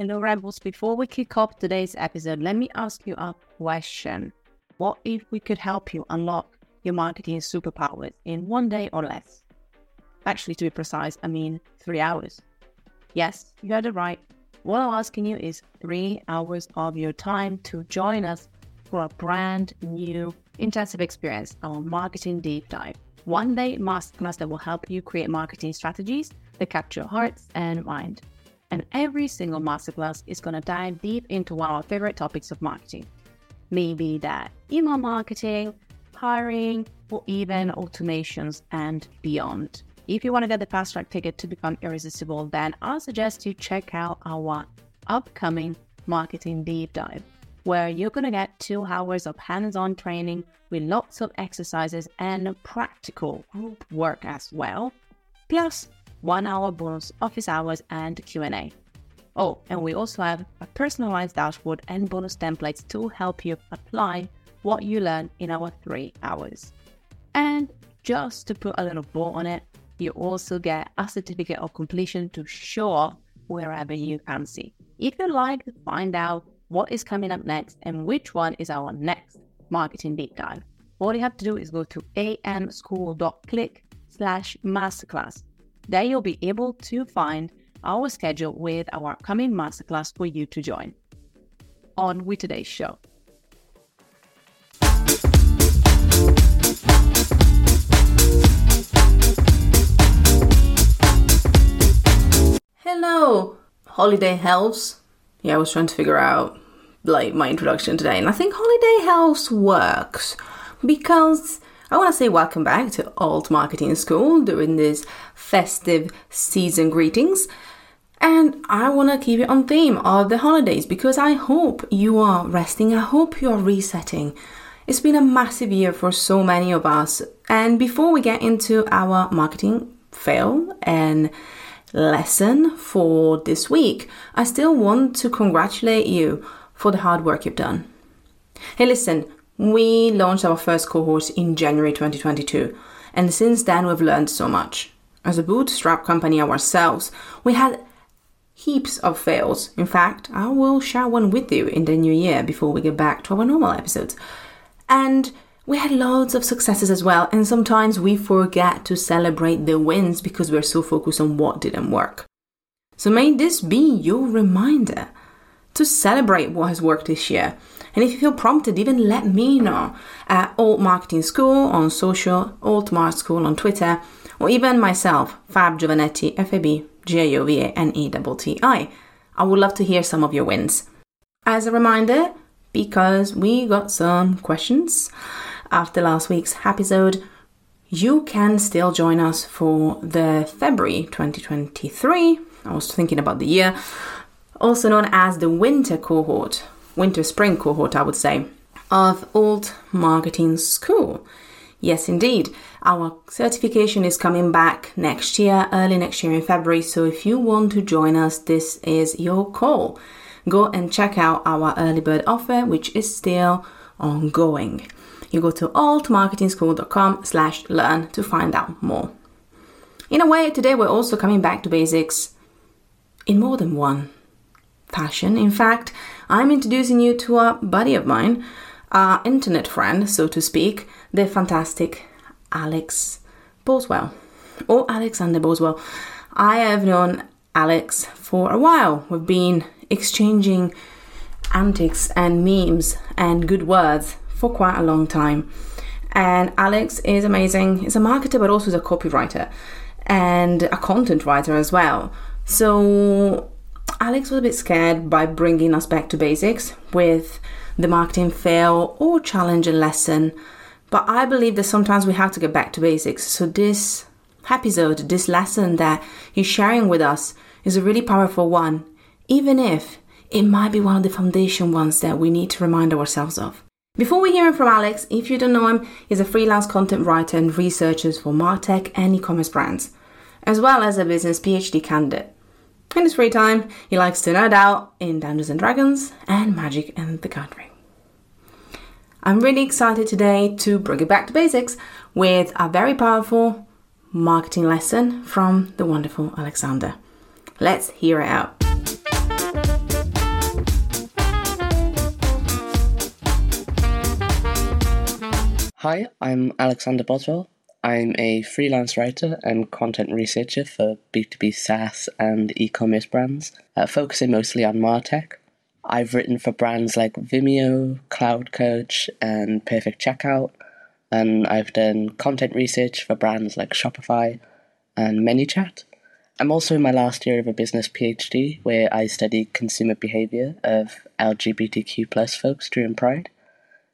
Hello, Rebels. Before we kick off today's episode, let me ask you a question. What if we could help you unlock your marketing superpowers in one day or less? Actually, to be precise, I mean three hours. Yes, you heard it right. What I'm asking you is three hours of your time to join us for a brand new intensive experience, our marketing deep dive. One day masterclass that will help you create marketing strategies that capture hearts and mind. And every single masterclass is going to dive deep into one of our favorite topics of marketing. Maybe that email marketing, hiring, or even automations and beyond. If you want to get the fast track ticket to become irresistible, then I suggest you check out our upcoming marketing deep dive, where you're going to get two hours of hands on training with lots of exercises and practical group work as well, plus one hour bonus office hours and Q&A. Oh, and we also have a personalized dashboard and bonus templates to help you apply what you learn in our three hours. And just to put a little bow on it, you also get a certificate of completion to show off wherever you fancy. If you'd like to find out what is coming up next and which one is our next marketing deep dive, all you have to do is go to amschool.click slash masterclass there you'll be able to find our schedule with our upcoming masterclass for you to join. On with today's show. Hello, Holiday Helps. Yeah, I was trying to figure out like my introduction today, and I think Holiday Helps works because I want to say welcome back to Alt Marketing School during this festive season greetings. And I want to keep it on theme of the holidays because I hope you are resting. I hope you are resetting. It's been a massive year for so many of us. And before we get into our marketing fail and lesson for this week, I still want to congratulate you for the hard work you've done. Hey, listen, we launched our first cohort in January 2022, and since then we've learned so much. As a bootstrap company ourselves, we had heaps of fails. In fact, I will share one with you in the new year before we get back to our normal episodes. And we had loads of successes as well, and sometimes we forget to celebrate the wins because we're so focused on what didn't work. So may this be your reminder to celebrate what has worked this year and if you feel prompted, even let me know at Alt Marketing School on social, Alt Mark School on Twitter, or even myself, Fab Giovanetti, F A B G I O V A N E T T I. I would love to hear some of your wins. As a reminder, because we got some questions after last week's episode, you can still join us for the February 2023. I was thinking about the year, also known as the winter cohort winter spring cohort, I would say, of Alt Marketing School. Yes, indeed. Our certification is coming back next year, early next year in February. So if you want to join us, this is your call. Go and check out our early bird offer, which is still ongoing. You go to altmarketingschool.com slash learn to find out more. In a way, today we're also coming back to basics in more than one fashion. In fact, I'm introducing you to a buddy of mine, our internet friend, so to speak, the fantastic Alex Boswell, or Alexander Boswell. I have known Alex for a while. We've been exchanging antics and memes and good words for quite a long time. And Alex is amazing. He's a marketer, but also he's a copywriter and a content writer as well. So Alex was a bit scared by bringing us back to basics with the marketing fail or challenge and lesson, but I believe that sometimes we have to get back to basics. So, this episode, this lesson that he's sharing with us, is a really powerful one, even if it might be one of the foundation ones that we need to remind ourselves of. Before we hear from Alex, if you don't know him, he's a freelance content writer and researcher for Martech and e-commerce brands, as well as a business PhD candidate. In his free time, he likes to nerd out in Dungeons and Dragons and Magic and the Country. I'm really excited today to bring it back to basics with a very powerful marketing lesson from the wonderful Alexander. Let's hear it out. Hi, I'm Alexander Boswell, I'm a freelance writer and content researcher for B2B SaaS and e commerce brands, uh, focusing mostly on MarTech. I've written for brands like Vimeo, Cloud Coach, and Perfect Checkout, and I've done content research for brands like Shopify and ManyChat. I'm also in my last year of a business PhD where I study consumer behaviour of LGBTQ plus folks during Pride.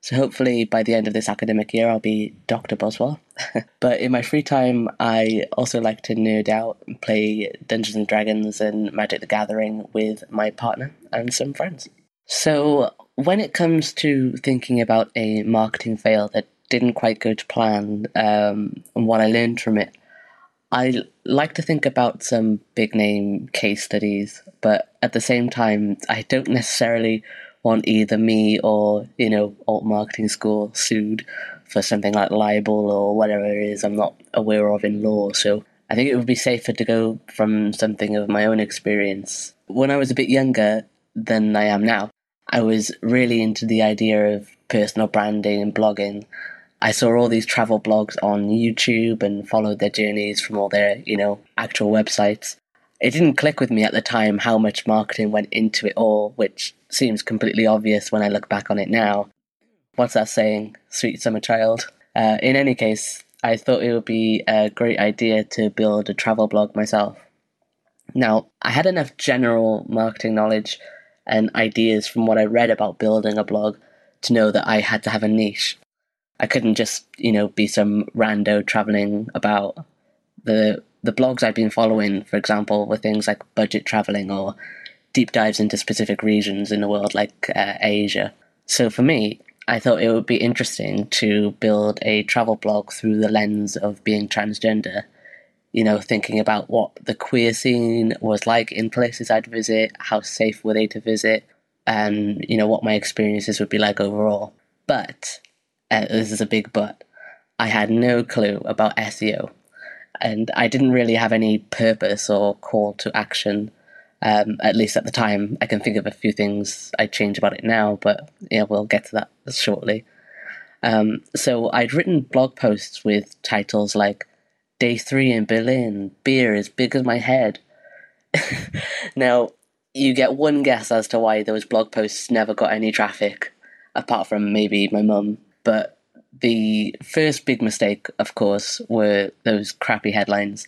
So hopefully by the end of this academic year, I'll be Dr. Boswell. but in my free time, I also like to nerd out and play Dungeons and Dragons and Magic the Gathering with my partner and some friends. So when it comes to thinking about a marketing fail that didn't quite go to plan um, and what I learned from it, I like to think about some big name case studies, but at the same time, I don't necessarily want either me or you know alt marketing school sued for something like libel or whatever it is I'm not aware of in law. So I think it would be safer to go from something of my own experience. When I was a bit younger than I am now, I was really into the idea of personal branding and blogging. I saw all these travel blogs on YouTube and followed their journeys from all their, you know, actual websites it didn't click with me at the time how much marketing went into it all, which seems completely obvious when I look back on it now. What's that saying? Sweet summer child. Uh, in any case, I thought it would be a great idea to build a travel blog myself. Now, I had enough general marketing knowledge and ideas from what I read about building a blog to know that I had to have a niche. I couldn't just, you know, be some rando traveling about. The the blogs I've been following, for example, were things like budget traveling or deep dives into specific regions in the world, like uh, Asia. So for me, I thought it would be interesting to build a travel blog through the lens of being transgender. You know, thinking about what the queer scene was like in places I'd visit, how safe were they to visit, and, you know, what my experiences would be like overall. But, uh, this is a big but, I had no clue about SEO and I didn't really have any purpose or call to action. Um, at least at the time, I can think of a few things I'd change about it now, but yeah, we'll get to that shortly. Um, so I'd written blog posts with titles like "Day Three in Berlin," "Beer as Big as My Head." now, you get one guess as to why those blog posts never got any traffic, apart from maybe my mum. But the first big mistake, of course, were those crappy headlines.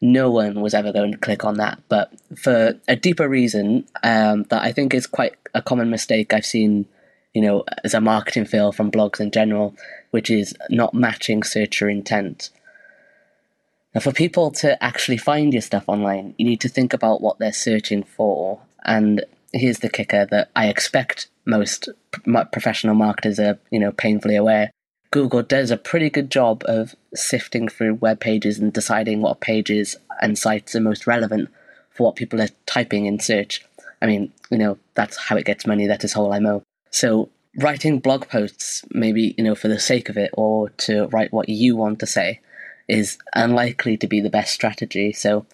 No one was ever going to click on that. But for a deeper reason, um, that I think is quite a common mistake I've seen, you know, as a marketing fail from blogs in general, which is not matching searcher intent. Now, for people to actually find your stuff online, you need to think about what they're searching for. And here's the kicker that I expect most professional marketers are, you know, painfully aware. Google does a pretty good job of sifting through web pages and deciding what pages and sites are most relevant for what people are typing in search. I mean, you know, that's how it gets money, that is whole MO. So writing blog posts, maybe, you know, for the sake of it or to write what you want to say is unlikely to be the best strategy. So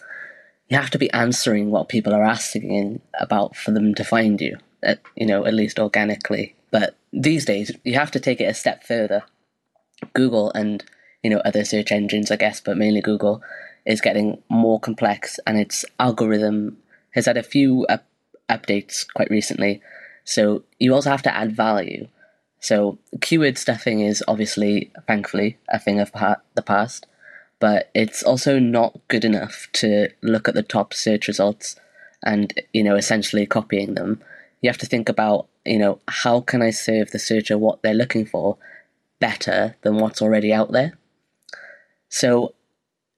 you have to be answering what people are asking about for them to find you, at, you know, at least organically. But these days, you have to take it a step further Google and you know other search engines, I guess, but mainly Google is getting more complex, and its algorithm has had a few up- updates quite recently. So you also have to add value. So keyword stuffing is obviously, thankfully, a thing of the past, but it's also not good enough to look at the top search results and you know essentially copying them. You have to think about you know how can I serve the searcher what they're looking for better than what's already out there. So,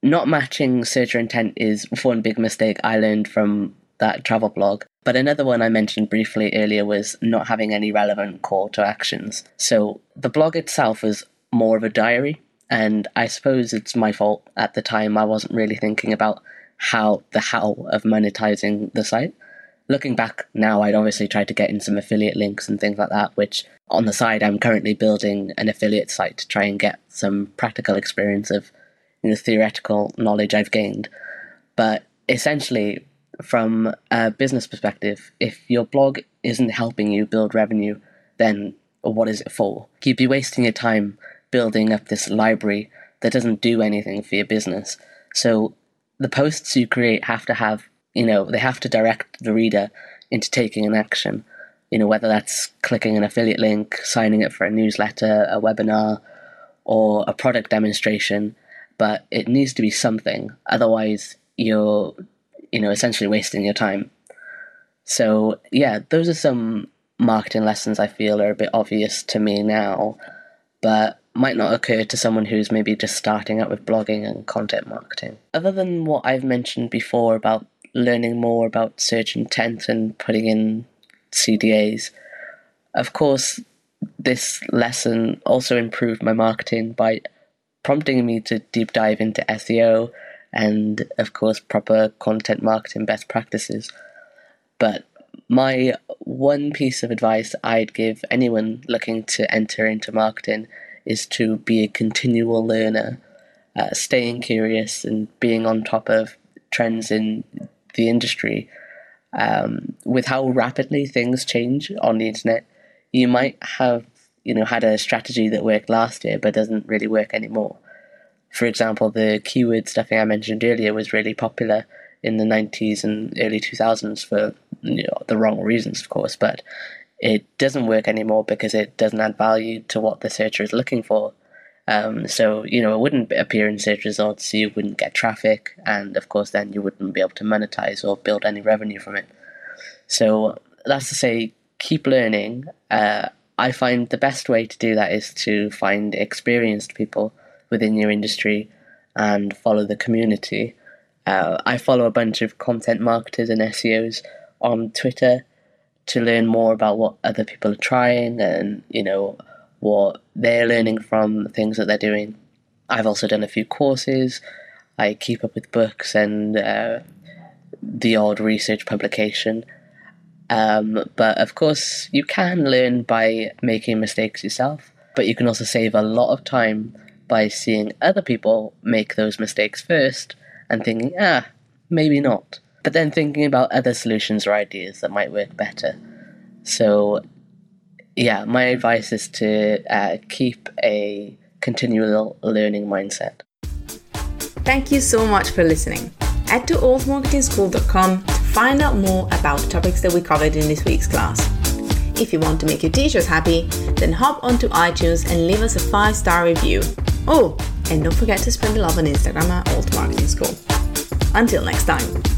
not matching searcher intent is one big mistake I learned from that travel blog. But another one I mentioned briefly earlier was not having any relevant call to actions. So, the blog itself was more of a diary, and I suppose it's my fault at the time I wasn't really thinking about how the how of monetizing the site looking back now, I'd obviously tried to get in some affiliate links and things like that, which on the side, I'm currently building an affiliate site to try and get some practical experience of you know, theoretical knowledge I've gained. But essentially, from a business perspective, if your blog isn't helping you build revenue, then what is it for? You'd be wasting your time building up this library that doesn't do anything for your business. So the posts you create have to have, you know, they have to direct the reader into taking an action. You know, whether that's clicking an affiliate link, signing up for a newsletter, a webinar, or a product demonstration, but it needs to be something. Otherwise, you're, you know, essentially wasting your time. So, yeah, those are some marketing lessons I feel are a bit obvious to me now, but might not occur to someone who's maybe just starting out with blogging and content marketing. Other than what I've mentioned before about learning more about search intent and putting in CTAs. of course, this lesson also improved my marketing by prompting me to deep dive into SEO and, of course, proper content marketing best practices. But my one piece of advice I'd give anyone looking to enter into marketing is to be a continual learner, uh, staying curious and being on top of trends in the industry. Um, with how rapidly things change on the internet, you might have you know had a strategy that worked last year but doesn't really work anymore. For example, the keyword stuffing I mentioned earlier was really popular in the 90s and early 2000s for you know, the wrong reasons, of course, but it doesn't work anymore because it doesn't add value to what the searcher is looking for. Um, so, you know, it wouldn't appear in search results, so you wouldn't get traffic, and of course, then you wouldn't be able to monetize or build any revenue from it. So, that's to say, keep learning. Uh, I find the best way to do that is to find experienced people within your industry and follow the community. Uh, I follow a bunch of content marketers and SEOs on Twitter to learn more about what other people are trying and you know what they're learning from the things that they're doing. I've also done a few courses. I keep up with books and uh, the odd research publication. Um, but of course, you can learn by making mistakes yourself, but you can also save a lot of time by seeing other people make those mistakes first and thinking, ah, maybe not. But then thinking about other solutions or ideas that might work better. So, yeah, my advice is to uh, keep a continual learning mindset. Thank you so much for listening. Head to altmarketingschool.com to find out more about topics that we covered in this week's class. If you want to make your teachers happy, then hop onto iTunes and leave us a five star review. Oh, and don't forget to spread the love on Instagram at Alt Marketing School. Until next time.